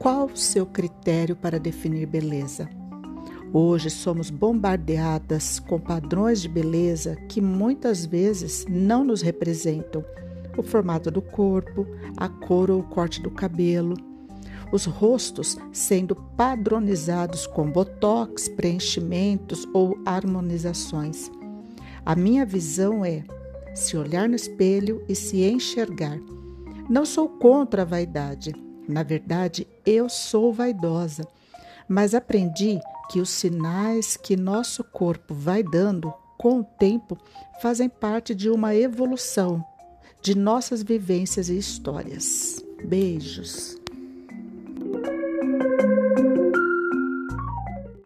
Qual o seu critério para definir beleza? Hoje somos bombardeadas com padrões de beleza que muitas vezes não nos representam. O formato do corpo, a cor ou o corte do cabelo, os rostos sendo padronizados com botox, preenchimentos ou harmonizações. A minha visão é se olhar no espelho e se enxergar. Não sou contra a vaidade. Na verdade, eu sou vaidosa, mas aprendi que os sinais que nosso corpo vai dando com o tempo fazem parte de uma evolução de nossas vivências e histórias. Beijos.